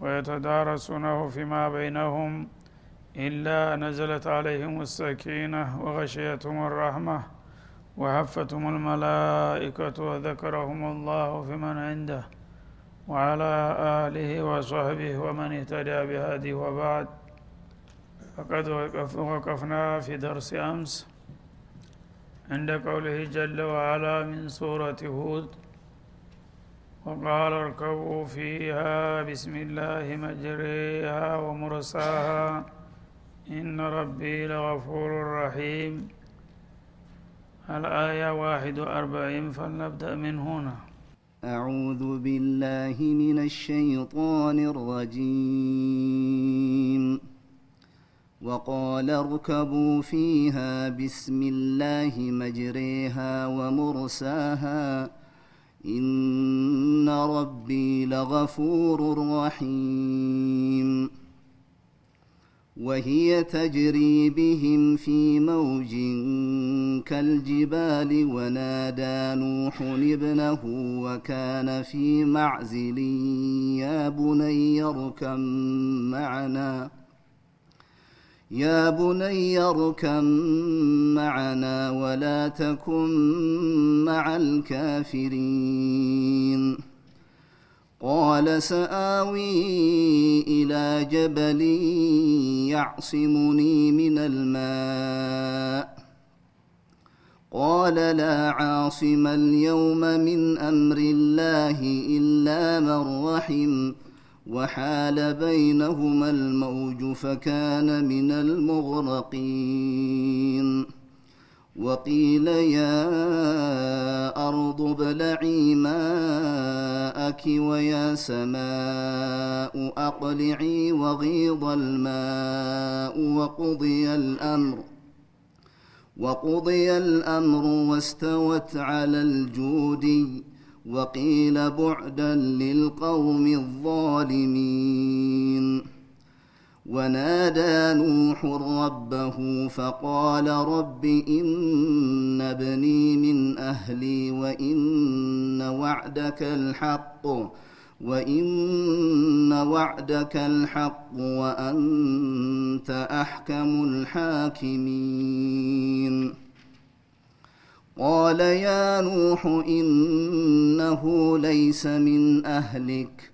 ويتدارسونه فيما بينهم إلا نزلت عليهم السكينة وغشيتهم الرحمة وحفتهم الملائكة وذكرهم الله فيمن عنده وعلى آله وصحبه ومن اهتدى بهذه وبعد. فقد وقفنا في درس أمس عند قوله جل وعلا من سورة هود وقال اركبوا فيها بسم الله مجريها ومرساها. إن ربي لغفور رحيم. الآية واحد وأربعين فلنبدأ من هنا. أعوذ بالله من الشيطان الرجيم. وقال اركبوا فيها بسم الله مجريها ومرساها. إن ربي لغفور رحيم. وهي تجري بهم في موج كالجبال ونادى نوح ابنه وكان في معزل يا بني اركم معنا. يا بني اركم معنا ولا تكن مع الكافرين. قال سآوي إلى جبل يعصمني من الماء. قال لا عاصم اليوم من أمر الله إلا من رحم. وحال بينهما الموج فكان من المغرقين. وقيل يا أرض ابلعي ماءك ويا سماء أقلعي وغيض الماء وقضي الأمر وقضي الأمر واستوت على الجودي. وقيل بعدا للقوم الظالمين. ونادى نوح ربه فقال رب إن ابني من أهلي وإن وعدك الحق وإن وعدك الحق وأنت أحكم الحاكمين. قال يا نوح إنه ليس من أهلك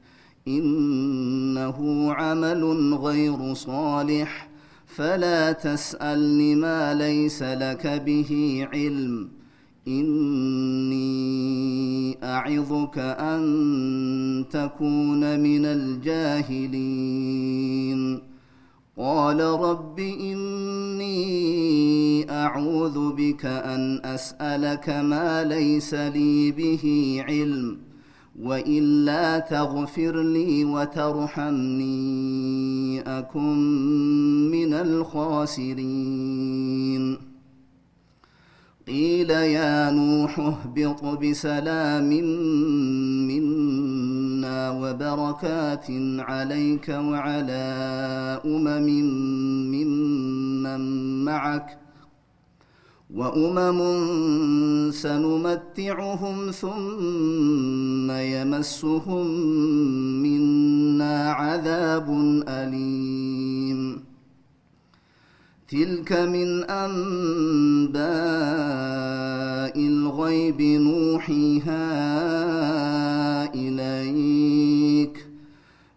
إنه عمل غير صالح فلا تسألني ما ليس لك به علم إني أعظك أن تكون من الجاهلين. قال رب إني أعوذ بك أن أسألك ما ليس لي به علم وإلا تغفر لي وترحمني أكن من الخاسرين. قيل يا نوح اهبط بسلام وبركات عليك وعلى أمم ممن معك وأمم سنمتعهم ثم يمسهم منا عذاب أليم. تلك من أنباء الغيب نوحيها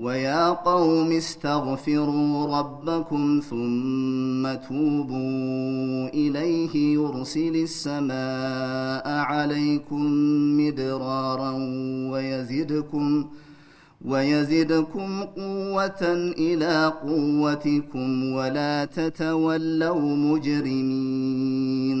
ويا قوم استغفروا ربكم ثم توبوا إليه يرسل السماء عليكم مدرارا ويزدكم ويزدكم قوة إلى قوتكم ولا تتولوا مجرمين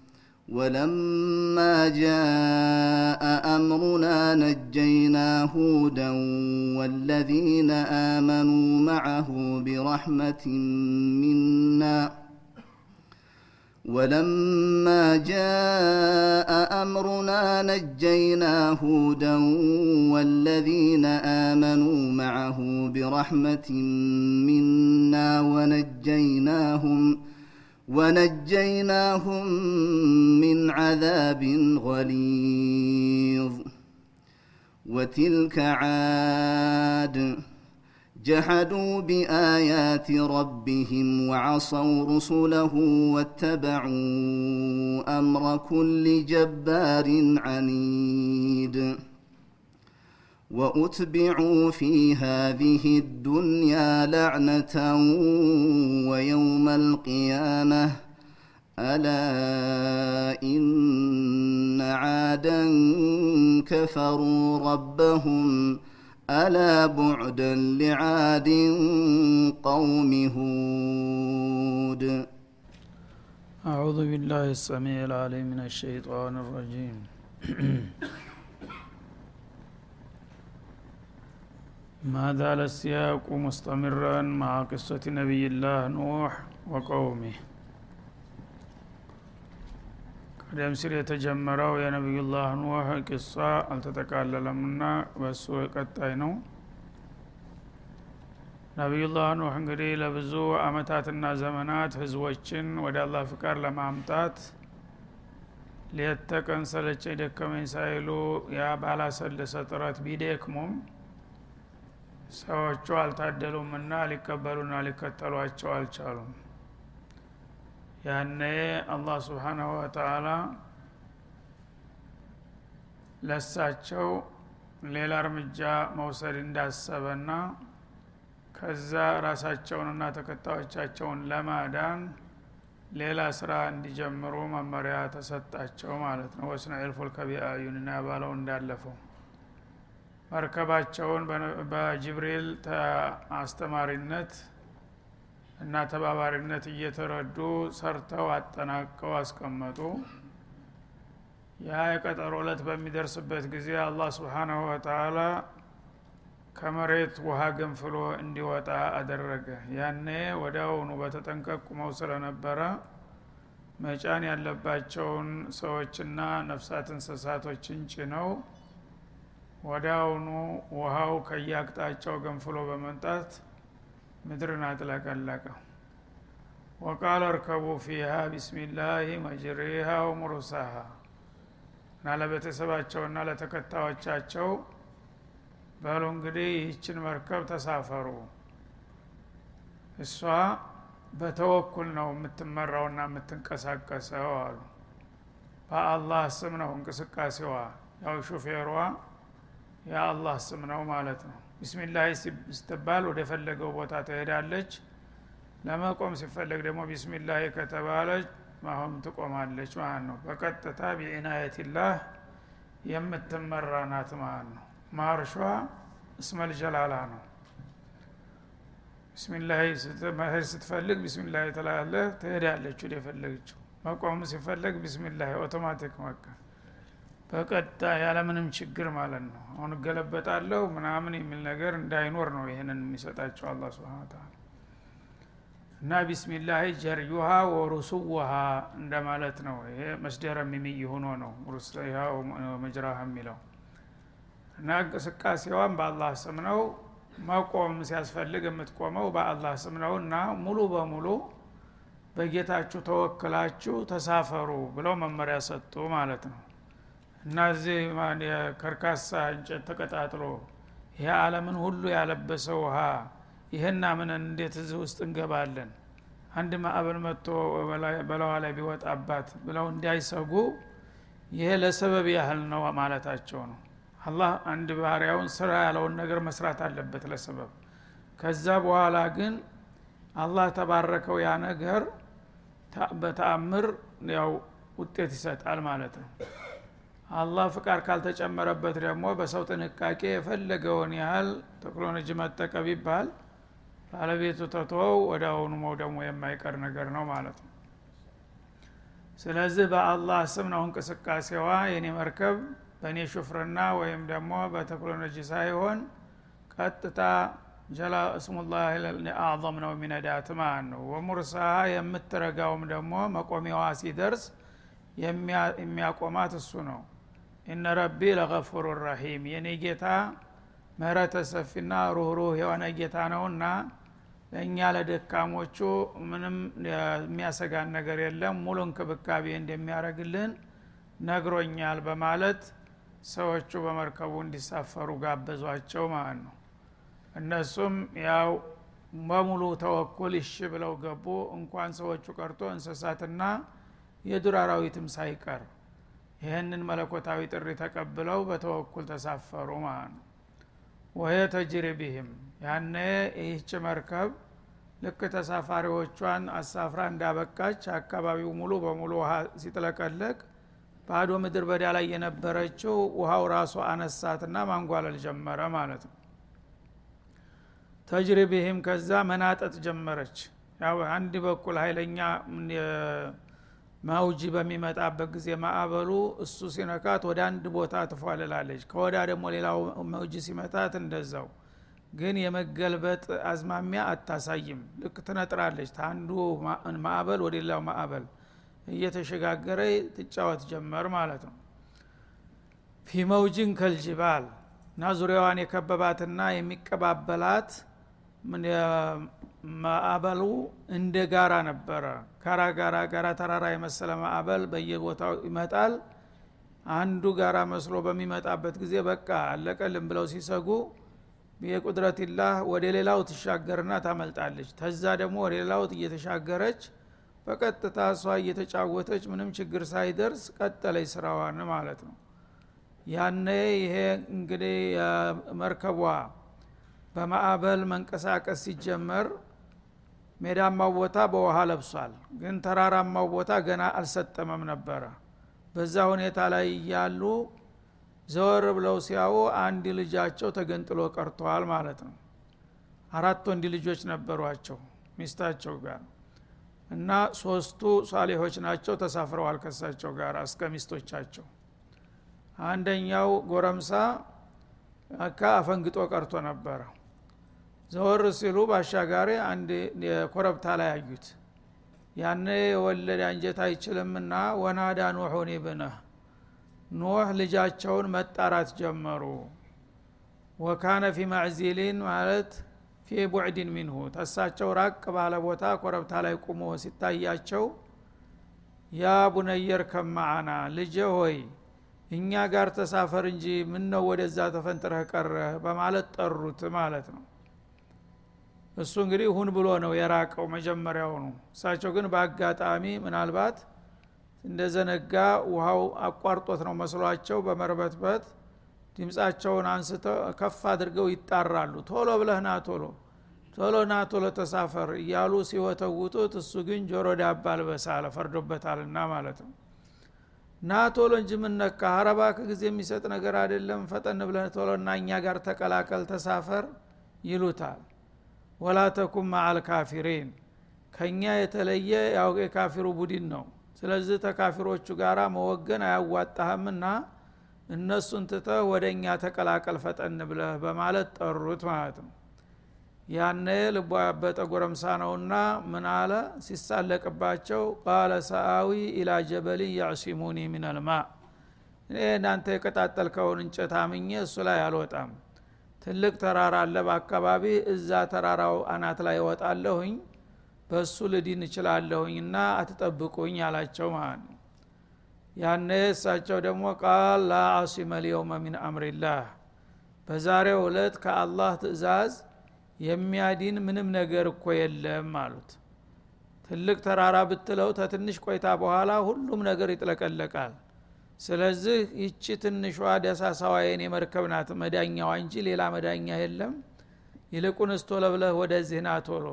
ولما جاء أمرنا نجينا هودا والذين آمنوا معه برحمة منا. ولما جاء أمرنا نجينا هودا والذين آمنوا معه برحمة منا ونجيناهم ونجيناهم من عذاب غليظ. وتلك عاد جحدوا بآيات ربهم وعصوا رسله واتبعوا أمر كل جبار عنيد. وأتبعوا في هذه الدنيا لعنة ويوم القيامة. ألا إن عادا كفروا ربهم. ألا بعدا لعاد قوم هود. أعوذ بالله السميع العليم من الشيطان الرجيم. ما زال السياق مستمرا مع قصة نبي الله نوح وقومه ቀደም ሲል የተጀመረው የነቢዩላህ ኑህ ቂሳ አልተጠቃለለምና በሱ ቀጣይ ነው ነቢዩላህ ኑህ እንግዲህ ለብዙ አመታትና ዘመናት ህዝቦችን ወደ አላህ ፍቃድ ለማምጣት ሌት ተቀን ሰለቸኝ ደከመኝ ሳይሉ ያ ባላሰለሰ ጥረት ቢደክሙም ሰዎቹ አልታደሉምና ሊቀበሉና ሊከተሏቸው አልቻሉም። ያነ አላህ ስብሓናሁ ወተአላ ለሳቸው ሌላ እርምጃ መውሰድ እንዳሰበና ከዛ ራሳቸውንና ተከታዮቻቸውን ለማዳን ሌላ ስራ እንዲጀምሩ መመሪያ ተሰጣቸው ማለት ነው። ወስነዒል ፉልከ ቢአዩንና ያባለው እንዳለፈው መርከባቸውን በጅብሪል አስተማሪነት እና ተባባሪነት እየተረዱ ሰርተው አጠናቀው አስቀመጡ። ያ የቀጠሮ ዕለት በሚደርስበት ጊዜ አላህ ስብሓናሁ ወተአላ ከመሬት ውሃ ገንፍሎ እንዲወጣ አደረገ። ያኔ ወዲያውኑ በተጠንቀቅ ቁመው ስለነበረ መጫን ያለባቸውን ሰዎችና ነፍሳት እንስሳቶችን ጭነው ወዲያውኑ ውሃው ከየአቅጣጫው ገንፍሎ በመምጣት ምድርን አጥለቀለቀ ወቃል እርከቡ ፊሃ ቢስሚላህ መጅሪሃ ወሙሩሳሃ እና ለቤተሰባቸውና ለተከታዮቻቸው በሉ እንግዲህ ይህችን መርከብ ተሳፈሩ። እሷ በተወኩል ነው የምትመራውና የምትንቀሳቀሰው አሉ። በአላህ ስም ነው እንቅስቃሴዋ። ያው ሹፌሯ የአላህ ስም ነው ማለት ነው። ቢስሚላህ ስትባል ወደ ፈለገው ቦታ ትሄዳለች። ለመቆም ሲፈለግ ደግሞ ቢስሚላህ ከተባለች አሁን ትቆማለች ማለት ነው። በቀጥታ ቢዒናየትላህ የምትመራ ናት ማለት ነው። ማርሿ እስመል ጀላላ ነው። ቢስሚላህ መሄድ ስትፈልግ ቢስሚላህ ትላለህ ትሄዳለች ወደ የፈለገችው መቆም ሲፈለግ ቢስሚላህ ኦቶማቲክ መካ በቀጥታ ያለምንም ችግር ማለት ነው። አሁን እገለበጣለሁ ምናምን የሚል ነገር እንዳይኖር ነው ይህንን የሚሰጣቸው አላ ስብን ታላ እና ቢስሚላህ ጀርዩሃ ወሩሱውሃ እንደማለት ነው። ይሄ መስደረ ሚሚይ ሆኖ ነው ሩስሃ መጅራሃ የሚለው። እና እንቅስቃሴዋን በአላህ ስም ነው። መቆም ሲያስፈልግ የምትቆመው በአላህ ስም ነው። እና ሙሉ በሙሉ በጌታችሁ ተወክላችሁ ተሳፈሩ ብለው መመሪያ ሰጡ ማለት ነው እና እዚህ የከርካሳ እንጨት ተቀጣጥሎ ይሄ አለምን ሁሉ ያለበሰ ውሃ ይህና ምን እንዴት እዚህ ውስጥ እንገባለን? አንድ ማዕበል መጥቶ በለዋ ላይ ቢወጣባት ብለው እንዳይሰጉ ይሄ ለሰበብ ያህል ነው ማለታቸው ነው። አላህ አንድ ባህሪያውን ስራ ያለውን ነገር መስራት አለበት ለሰበብ። ከዛ በኋላ ግን አላህ ተባረከው ያ ነገር በተአምር ያው ውጤት ይሰጣል ማለት ነው አላህ ፍቃድ ካልተጨመረበት ደግሞ በሰው ጥንቃቄ የፈለገውን ያህል ቴክኖሎጂ መጠቀም ይባል። ባለቤቱ ተተወው ወደ አሁኑ መውደሙ የማይቀር ነገር ነው ማለት ነው። ስለዚህ በአላህ ስም ነው እንቅስቃሴዋ የኔ መርከብ በእኔ ሹፍርና ወይም ደግሞ በቴክኖሎጂ ሳይሆን ቀጥታ ጀላ እስሙላህ አዕظም ነው የሚነዳት ማለት ነው። ወሙርሳሃ የምትረጋውም ደግሞ መቆሚያዋ ሲደርስ የሚያቆማት እሱ ነው ኢነ ረቢ ለገፉሩ ረሒም የኔ ጌታ ምህረተ ሰፊና ሩህሩህ የሆነ ጌታ ነውና ለእኛ ለደካሞቹ ምንም የሚያሰጋን ነገር የለም ሙሉ እንክብካቤ እንደሚያደረግልን ነግሮኛል በማለት ሰዎቹ በመርከቡ እንዲሳፈሩ ጋበዟቸው ማለት ነው። እነሱም ያው በሙሉ ተወኩል እሺ ብለው ገቡ። እንኳን ሰዎቹ ቀርቶ እንስሳትና የዱር አራዊትም ሳይቀር ይህንን መለኮታዊ ጥሪ ተቀብለው በተወኩል ተሳፈሩ ማለት ነው። ወየ ተጅሪ ቢህም ያነ ይህች መርከብ ልክ ተሳፋሪዎቿን አሳፍራ እንዳበቃች አካባቢው ሙሉ በሙሉ ውሃ ሲጥለቀለቅ ባዶ ምድር በዳ ላይ የነበረችው ውሃው ራሱ አነሳትና ማንጓለል ጀመረ ማለት ነው። ተጅሪ ቢህም ከዛ መናጠጥ ጀመረች። ያው አንድ በኩል ሀይለኛ ማውጂ በሚመጣበት ጊዜ ማዕበሉ እሱ ሲነካት ወደ አንድ ቦታ ትፏልላለች። ከወዳ ደግሞ ሌላው መውጂ ሲመታት እንደዛው። ግን የመገልበጥ አዝማሚያ አታሳይም። ልክ ትነጥራለች። ታንዱ ማዕበል ወደ ሌላው ማዕበል እየተሸጋገረ ትጫወት ጀመር ማለት ነው። ፊ መውጅን ከልጅባል። እና ዙሪያዋን የከበባትና የሚቀባበላት ማዕበሉ እንደ ጋራ ነበረ ጋራ ጋራ ጋራ ተራራ የመሰለ ማዕበል በየቦታው ይመጣል። አንዱ ጋራ መስሎ በሚመጣበት ጊዜ በቃ አለቀልም ብለው ሲሰጉ የቁድረትላህ ወደ ሌላው ትሻገርና ታመልጣለች። ተዛ ደግሞ ወደ ሌላው እየተሻገረች በቀጥታ እሷ እየተጫወተች ምንም ችግር ሳይደርስ ቀጠለች ስራዋን ማለት ነው። ያነ ይሄ እንግዲህ መርከቧ በማዕበል መንቀሳቀስ ሲጀመር ሜዳማው ቦታ በውሃ ለብሷል ግን ተራራማው ቦታ ገና አልሰጠመም ነበረ። በዛ ሁኔታ ላይ እያሉ ዘወር ብለው ሲያው አንድ ልጃቸው ተገንጥሎ ቀርተዋል ማለት ነው። አራት ወንድ ልጆች ነበሯቸው ሚስታቸው ጋር እና ሶስቱ ሳሌሆች ናቸው ተሳፍረዋል ከሳቸው ጋር እስከ ሚስቶቻቸው። አንደኛው ጎረምሳ አካ አፈንግጦ ቀርቶ ነበረ ዘወር ሲሉ ባሻጋሪ አንድ የኮረብታ ላይ አዩት። ያነ የወለደ አንጀት አይችልምና ወናዳ ኑሑን ብነህ ኖህ ልጃቸውን መጣራት ጀመሩ። ወካነ ፊ ማዕዚሊን ማለት ፊ ቡዕድን ሚንሁ። ተሳቸው ራቅ ባለ ቦታ ኮረብታ ላይ ቁሞ ሲታያቸው ያ ቡነየር ከማዓና ልጄ ሆይ እኛ ጋር ተሳፈር እንጂ ምን ነው ወደዛ ተፈንጥረህ ቀረህ? በማለት ጠሩት ማለት ነው እሱ እንግዲህ ሁን ብሎ ነው የራቀው መጀመሪያውኑ። እሳቸው ግን በአጋጣሚ ምናልባት እንደዘነጋ ውሃው አቋርጦት ነው መስሏቸው በመርበትበት ድምፃቸውን አንስተው ከፍ አድርገው ይጣራሉ። ቶሎ ብለህ ና ቶሎ ቶሎ ና ቶሎ ተሳፈር እያሉ ሲወተውቱት እሱ ግን ጆሮ ዳባ አልበሳለ ፈርዶበታልና ማለት ነው። ና ቶሎ እንጂ ምነካ ሀረባ ከጊዜ የሚሰጥ ነገር አይደለም። ፈጠን ብለህ ቶሎ እና እኛ ጋር ተቀላቀል ተሳፈር ይሉታል ወላ ተኩም ማአል ካፊሪን። ከእኛ የተለየ ያው የካፊሩ ቡድን ነው። ስለዚህ ተካፊሮቹ ጋራ መወገን አያዋጣህምና እነሱን ትተህ ወደ እኛ ተቀላቀል ፈጠን ብለህ በማለት ጠሩት ማለት ነው። ያነ ልቦ ያበጠ ጎረምሳ ነውና ምን አለ? ሲሳለቅባቸው ቃለ ሰአዊ ኢላ ጀበል ያዕሲሙኒ ሚነልማ እኔ እናንተ የቀጣጠልከውን እንጨት አምኜ እሱ ላይ አልወጣም ትልቅ ተራራ አለ በአካባቢ እዛ ተራራው አናት ላይ እወጣለሁኝ። በእሱ ልዲን እችላለሁኝ እና አትጠብቁኝ አላቸው ማለት ነው። ያነ እሳቸው ደግሞ ቃል ላ ልየውመ ሚን አምሪላህ በዛሬው ዕለት ከአላህ ትእዛዝ የሚያዲን ምንም ነገር እኮ የለም አሉት። ትልቅ ተራራ ብትለው ተትንሽ ቆይታ በኋላ ሁሉም ነገር ይጥለቀለቃል ስለዚህ ይቺ ትንሿ ደሳሳዋ የኔ መርከብ ናት መዳኛዋ እንጂ ሌላ መዳኛ የለም። ይልቁንስ ቶሎ ብለህ ወደዚህ ና ቶሎ።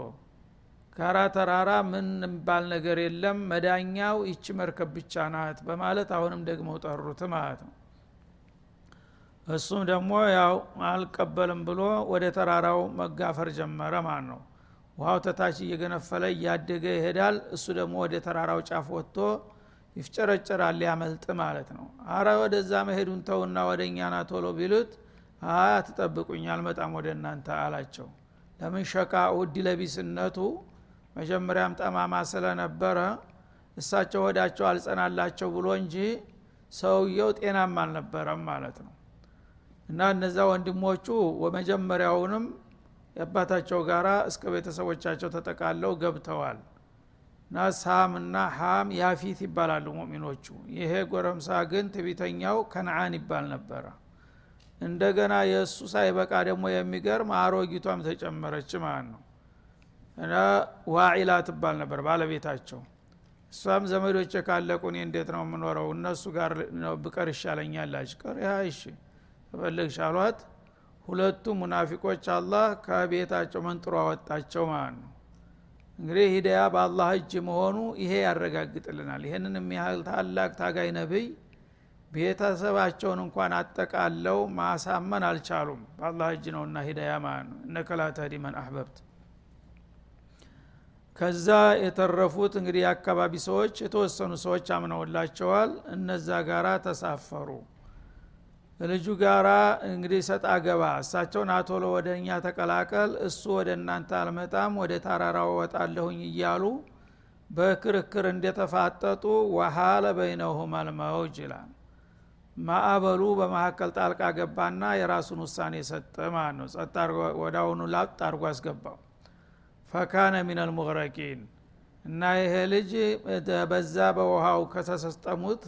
ጋራ ተራራ ምን ባል ነገር የለም መዳኛው ይቺ መርከብ ብቻ ናት በማለት አሁንም ደግሞ ጠሩት ማለት ነው። እሱም ደግሞ ያው አልቀበልም ብሎ ወደ ተራራው መጋፈር ጀመረ ማለት ነው። ውሃው ተታች እየገነፈለ እያደገ ይሄዳል። እሱ ደግሞ ወደ ተራራው ጫፍ ወጥቶ ይፍጨረጨራል ሊያመልጥ ማለት ነው። አረ ወደዛ መሄዱን ተውና ወደ እኛና ቶሎ ቢሉት አትጠብቁኝ አልመጣም ወደ እናንተ አላቸው። ለምን ውድ ለቢስነቱ መጀመሪያም ጠማማ ስለነበረ እሳቸው ወዳቸው አልጸናላቸው ብሎ እንጂ ሰውየው ጤናም አልነበረም ማለት ነው። እና እነዛ ወንድሞቹ መጀመሪያውንም የአባታቸው ጋራ እስከ ቤተሰቦቻቸው ተጠቃለው ገብተዋል እና ሀም ያፊት ይባላሉ ሙእሚኖቹ። ይሄ ጎረምሳ ግን ትቢተኛው ከነአን ይባል ነበረ። እንደገና የእሱ ሳይበቃ ደግሞ የሚገርም አሮጊቷም ተጨመረች ማለት ነው። እና ዋዒላ ትባል ነበር ባለቤታቸው። እሷም ዘመዶች ካለቁ እኔ እንዴት ነው የምኖረው? እነሱ ጋር ብቀር ይሻለኛላች ቀር እሺ ተፈልግሽ አሏት። ሁለቱ ሙናፊቆች አላህ ከቤታቸው መንጥሮ አወጣቸው ማለት ነው እንግዲህ ሂዳያ በአላህ እጅ መሆኑ ይሄ ያረጋግጥልናል። ይህንን የሚያህል ታላቅ ታጋይ ነብይ ቤተሰባቸውን እንኳን አጠቃለው ማሳመን አልቻሉም። በአላህ እጅ ነውና ሂዳያ ማለት ነው እነከ ላ ተህዲ መን አህበብት። ከዛ የተረፉት እንግዲህ የአካባቢ ሰዎች የተወሰኑ ሰዎች አምነውላቸዋል። እነዛ ጋራ ተሳፈሩ ልጁ ጋራ እንግዲህ ሰጣ ገባ እሳቸውን አቶሎ ወደ እኛ ተቀላቀል እሱ ወደ እናንተ አልመጣም ወደ ተራራው ወጣለሁኝ እያሉ በክርክር እንደተፋጠጡ ወሃለ በይነሁም አልመውጅ ይላል። ማዕበሉ በመካከል ጣልቃ ገባና የራሱን ውሳኔ ሰጠ ማለት ነው። ጸጥ ወዳውኑ ላጥ አርጎ አስገባው። ፈካነ ሚን አልሙግረቂን እና ይሄ ልጅ በዛ በውሃው ከተሰጠሙት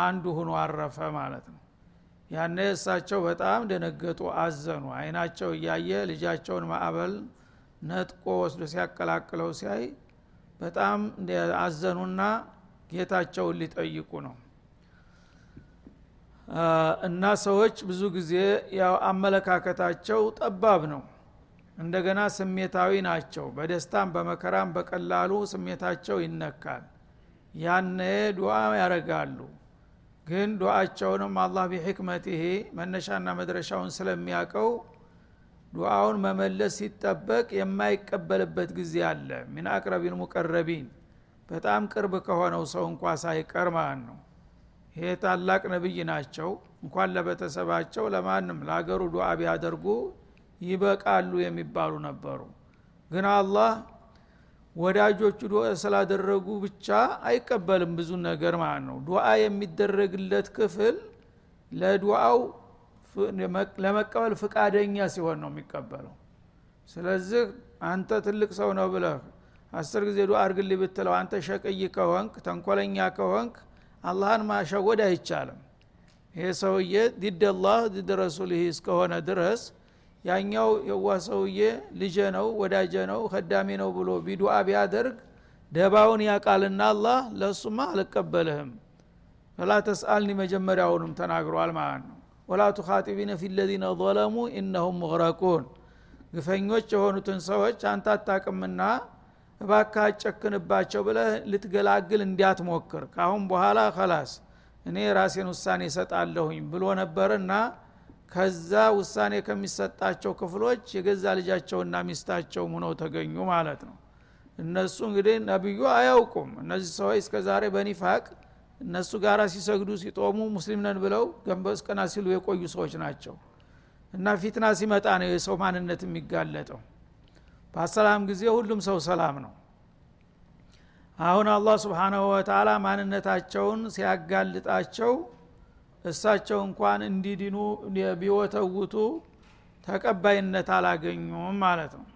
አንዱ ሁኖ አረፈ ማለት ነው ያነ እሳቸው በጣም ደነገጡ አዘኑ። አይናቸው እያየ ልጃቸውን ማዕበል ነጥቆ ወስዶ ሲያቀላቅለው ሲያይ በጣም አዘኑና ጌታቸውን ሊጠይቁ ነው። እና ሰዎች ብዙ ጊዜ ያው አመለካከታቸው ጠባብ ነው። እንደገና ስሜታዊ ናቸው። በደስታም በመከራም በቀላሉ ስሜታቸው ይነካል። ያነ ዱዓ ያረጋሉ ግን ዱዓቸውንም አላህ ቢሕክመትህ መነሻና መድረሻውን ስለሚያውቀው ዱዓውን መመለስ ሲጠበቅ የማይቀበልበት ጊዜ አለ። ሚን አቅረቢን ሙቀረቢን በጣም ቅርብ ከሆነው ሰው እንኳ ሳይቀር ማለት ነው። ይሄ ታላቅ ነብይ ናቸው። እንኳን ለቤተሰባቸው ለማንም ለሀገሩ ዱዓ ቢያደርጉ ይበቃሉ የሚባሉ ነበሩ። ግን አላህ ወዳጆቹ ዱዓ ስላደረጉ ብቻ አይቀበልም ብዙ ነገር ማለት ነው። ዱዓ የሚደረግለት ክፍል ለዱዓው ለመቀበል ፍቃደኛ ሲሆን ነው የሚቀበለው። ስለዚህ አንተ ትልቅ ሰው ነው ብለህ አስር ጊዜ ዱዓ አርግልኝ ብትለው አንተ ሸቅይ ከሆንክ ተንኮለኛ ከሆንክ አላህን ማሸወድ አይቻልም። ይሄ ሰውዬ ضد الله ضد رسوله እስከሆነ ድረስ ያኛው የዋ ሰውዬ ልጀ ነው ወዳጀ ነው ከዳሚ ነው ብሎ ዱአ ቢያደርግ ዱአውን ያቃልና አላህ ለእሱማ አልቀበልህም። فلا تسألني መጀመሪያውንም ተናግሯል ማለት ነው። ولا تخاطبني في الذين ظلموا إنهم مغرقون ግፈኞች የሆኑትን ሰዎች አንተ አታቅምና እባካ አጨክንባቸው ብለህ ልትገላግል እንዲያትሞክር ካአሁን በኋላ ከላስ እኔ ራሴን ውሳኔ እሰጣለሁኝ ብሎ ነበርና ከዛ ውሳኔ ከሚሰጣቸው ክፍሎች የገዛ ልጃቸውና ሚስታቸውም ሁነው ተገኙ ማለት ነው። እነሱ እንግዲህ ነቢዩ አያውቁም። እነዚህ ሰዎች እስከ በኒፋቅ እነሱ ጋር ሲሰግዱ ሲጦሙ ሙስሊም ነን ብለው ገንበስ ቀና ሲሉ የቆዩ ሰዎች ናቸው። እና ፊትና ሲመጣ ነው የሰው ማንነት የሚጋለጠው። በሰላም ጊዜ ሁሉም ሰው ሰላም ነው። አሁን አላህ ስብሓናሁ ወተላ ማንነታቸውን ሲያጋልጣቸው እሳቸው እንኳን እንዲድኑ ቢወተውቱ ተቀባይነት አላገኙም ማለት ነው።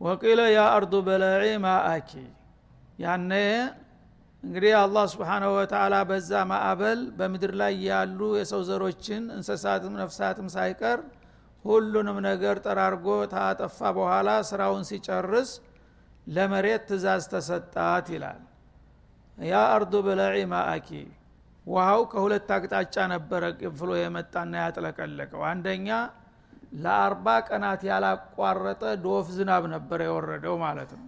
ወቂለ ያ አርዱ በለዒ ማአኪ ያነ እንግዲህ አላህ ስብሓናሁ ወተላ በዛ ማዕበል በምድር ላይ ያሉ የሰው ዘሮችን እንስሳትም ነፍሳትም ሳይቀር ሁሉንም ነገር ጠራርጎ ታጠፋ በኋላ ስራውን ሲጨርስ ለመሬት ትእዛዝ ተሰጣት ይላል። ያ አርዱ በለዒ ማአኪ ውሃው ከሁለት አቅጣጫ ነበረ ፍሎ የመጣና ያጥለቀለቀው። አንደኛ ለአርባ ቀናት ያላቋረጠ ዶፍ ዝናብ ነበረ የወረደው ማለት ነው።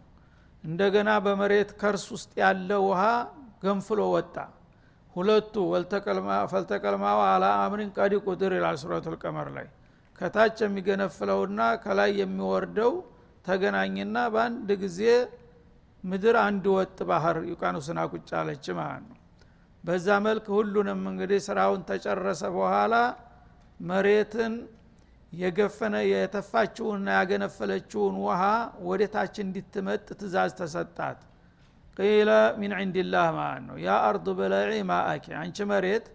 እንደገና በመሬት ከርስ ውስጥ ያለ ውሃ ገንፍሎ ወጣ። ሁለቱ ፈልተቀልማው አላ አምሪን ቀዲ ቁድር ይላል ሱረቱ ልቀመር ላይ። ከታች የሚገነፍለውና ከላይ የሚወርደው ተገናኝና በአንድ ጊዜ ምድር አንድ ወጥ ባህር ዩቃኑስና ቁጭ አለች ማለት ነው በዛ መልክ ሁሉንም እንግዲህ ስራውን ተጨረሰ በኋላ መሬትን የገፈነ የተፋችውንና ያገነፈለችውን ውሃ ወደ ታች እንዲትመጥ ትእዛዝ ተሰጣት። ቂለ ሚን ዕንድላህ ማለት ነው። ያ አርዱ በለዒ ማአኪ አንቺ መሬት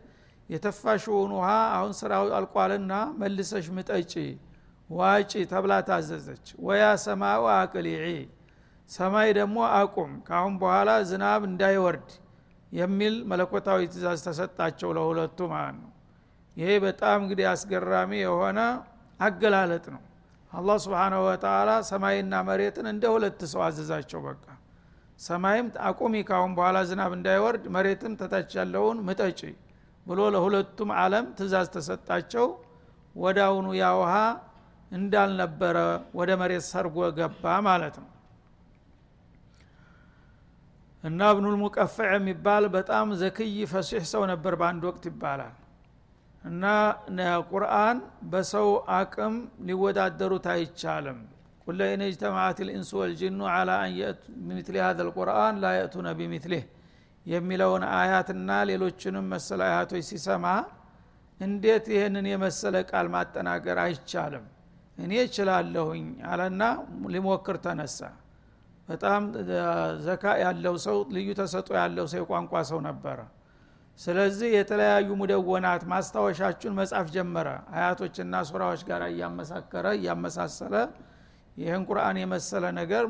የተፋሽውን ውሃ አሁን ስራው አልቋልና መልሰሽ ምጠጪ ዋጪ ተብላ ታዘዘች። ወያ ሰማው አቅሊዒ። ሰማይ ደግሞ አቁም። ካአሁን በኋላ ዝናብ እንዳይወርድ የሚል መለኮታዊ ትእዛዝ ተሰጣቸው ለሁለቱ ማለት ነው። ይሄ በጣም እንግዲህ አስገራሚ የሆነ አገላለጥ ነው። አላህ ስብሓናሁ ወተላ ሰማይና መሬትን እንደ ሁለት ሰው አዘዛቸው። በቃ ሰማይም አቁሚ ካሁን በኋላ ዝናብ እንዳይወርድ መሬትም ተታች ያለውን ምጠጪ ብሎ ለሁለቱም አለም ትእዛዝ ተሰጣቸው። ወዳውኑ ያ እንዳልነበረ ወደ መሬት ሰርጎ ገባ ማለት ነው እና እብኑል ሙቀፍዕ የሚባል በጣም ዘክይ ፈሲሕ ሰው ነበር በአንድ ወቅት ይባላል። እና ቁርአን በሰው አቅም ሊወዳደሩት አይቻልም። ቁለ እጅተማዓት ልኢንሱ ወልጅኑ አላ አን የእቱ ብምትሊ ሀዘ ልቁርአን ላ የእቱነ ቢምትሊህ የሚለውን አያትና ሌሎችንም መሰል አያቶች ሲሰማ እንዴት ይህንን የመሰለ ቃል ማጠናገር አይቻልም? እኔ እችላለሁኝ አለና ሊሞክር ተነሳ በጣም ዘካ ያለው ሰው ልዩ ተሰጦ ያለው ሰው የቋንቋ ሰው ነበረ። ስለዚህ የተለያዩ ሙደወናት ማስታወሻችሁን መጻፍ ጀመረ። አያቶችና ሱራዎች ጋር እያመሳከረ እያመሳሰለ ይህን ቁርአን የመሰለ ነገር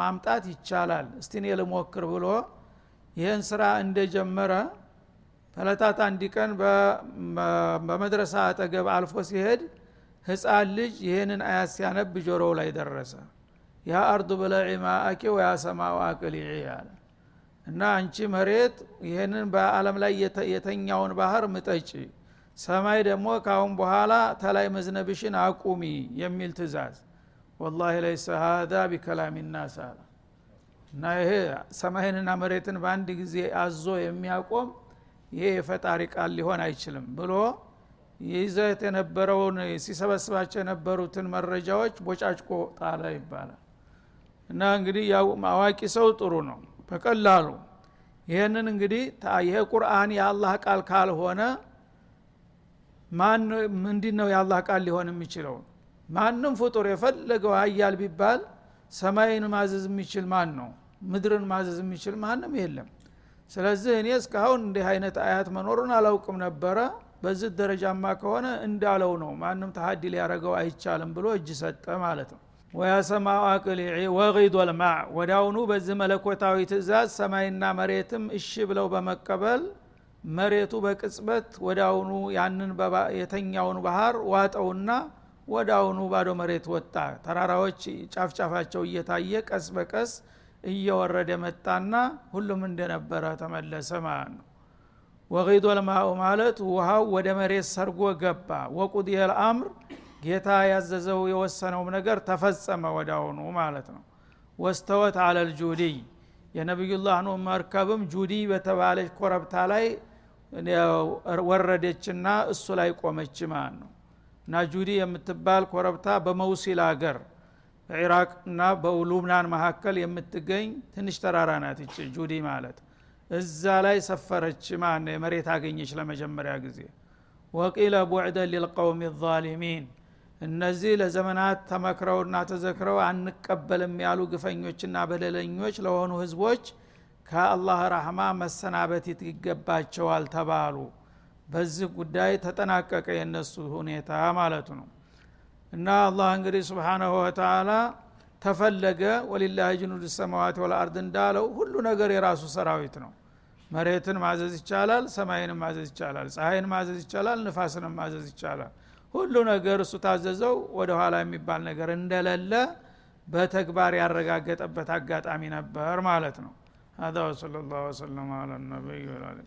ማምጣት ይቻላል። እስቲ እኔ ልሞክር ብሎ ይህን ስራ እንደጀመረ ፈለታት አንድ ቀን በመድረሳ አጠገብ አልፎ ሲሄድ ህፃን ልጅ ይህንን አያት ሲያነብ ጆሮው ላይ ደረሰ ያ አርዱ በለዒ ማአኪ ወያ ሰማው አቅሊዒ አለ። እና አንቺ መሬት ይህንን በአለም ላይ የተኛውን ባህር ምጠጪ ሰማይ ደግሞ ካሁን በኋላ ተላይ መዝነብሽን አቁሚ የሚል ትእዛዝ። ወላሂ ለይሰ ሀዛ ቢከላሚ ናስ አለ። እና ይሄ ሰማይንና መሬትን በአንድ ጊዜ አዞ የሚያቆም ይሄ የፈጣሪ ቃል ሊሆን አይችልም ብሎ ይዘት የነበረውን ሲሰበስባቸው የነበሩትን መረጃዎች ቦጫጭቆ ጣለ ይባላል እና እንግዲህ አዋቂ ሰው ጥሩ ነው። በቀላሉ ይህንን እንግዲህ ይሄ ቁርአን የአላህ ቃል ካልሆነ ማን ምንድ ነው የአላህ ቃል ሊሆን የሚችለው? ማንም ፍጡር የፈለገው ሀያል ቢባል ሰማይን ማዘዝ የሚችል ማን ነው? ምድርን ማዘዝ የሚችል ማንም የለም። ስለዚህ እኔ እስካሁን እንዲህ አይነት አያት መኖሩን አላውቅም ነበረ። በዚህ ደረጃማ ከሆነ እንዳለው ነው። ማንም ተሀዲ ሊያረገው አይቻልም ብሎ እጅ ሰጠ ማለት ነው ወያሰማው አቅሊዒ ወቂዶ ልማዕ ወዳውኑ በዚህ መለኮታዊ ትእዛዝ ሰማይና መሬትም እሺ ብለው በመቀበል መሬቱ በቅጽበት ወዳውኑ ያንን የተኛውን ባህር ዋጠውና ወዳውኑ ባዶ መሬት ወጣ። ተራራዎች ጫፍጫፋቸው እየታየ ቀስ በቀስ እየወረደ መጣና ሁሉም እንደነበረ ተመለሰ ማለት ነው። ወቂዶ ልማኡ ማለት ውሃው ወደ መሬት ሰርጎ ገባ። ወቁድየ ልአምር ጌታ ያዘዘው የወሰነውም ነገር ተፈጸመ ወዳውኑ ማለት ነው። ወስተወት አለል ጁዲይ የነቢዩላህ ኑ መርከብም ጁዲ በተባለች ኮረብታ ላይ ወረደችና እሱ ላይ ቆመች ማለት ነው። እና ጁዲ የምትባል ኮረብታ በመውሲል አገር በኢራቅና በሉብናን መካከል የምትገኝ ትንሽ ተራራ ናት ይች ጁዲ ማለት። እዛ ላይ ሰፈረች ነው። የመሬት አገኘች ለመጀመሪያ ጊዜ። ወቂለ ቡዕደን ሊልቀውም ዛሊሚን እነዚህ ለዘመናት ተመክረውና ተዘክረው አንቀበልም ያሉ ግፈኞችና በደለኞች ለሆኑ ህዝቦች ከአላህ ረህማ መሰናበት ይገባቸዋል ተባሉ። በዚህ ጉዳይ ተጠናቀቀ የነሱ ሁኔታ ማለቱ ነው። እና አላህ እንግዲህ ስብሓናሁ ወተላ ተፈለገ። ወሊላህ ጅኑድ ሰማዋት ወልአርድ እንዳለው ሁሉ ነገር የራሱ ሰራዊት ነው። መሬትን ማዘዝ ይቻላል ሰማይንም ማዘዝ ይቻላል ፀሐይን ማዘዝ ይቻላል ንፋስንም ማዘዝ ይቻላል ሁሉ ነገር እሱ ታዘዘው ወደ ኋላ የሚባል ነገር እንደሌለ በተግባር ያረጋገጠበት አጋጣሚ ነበር ማለት ነው هذا وصلى الله وسلم على النبي وعلى اله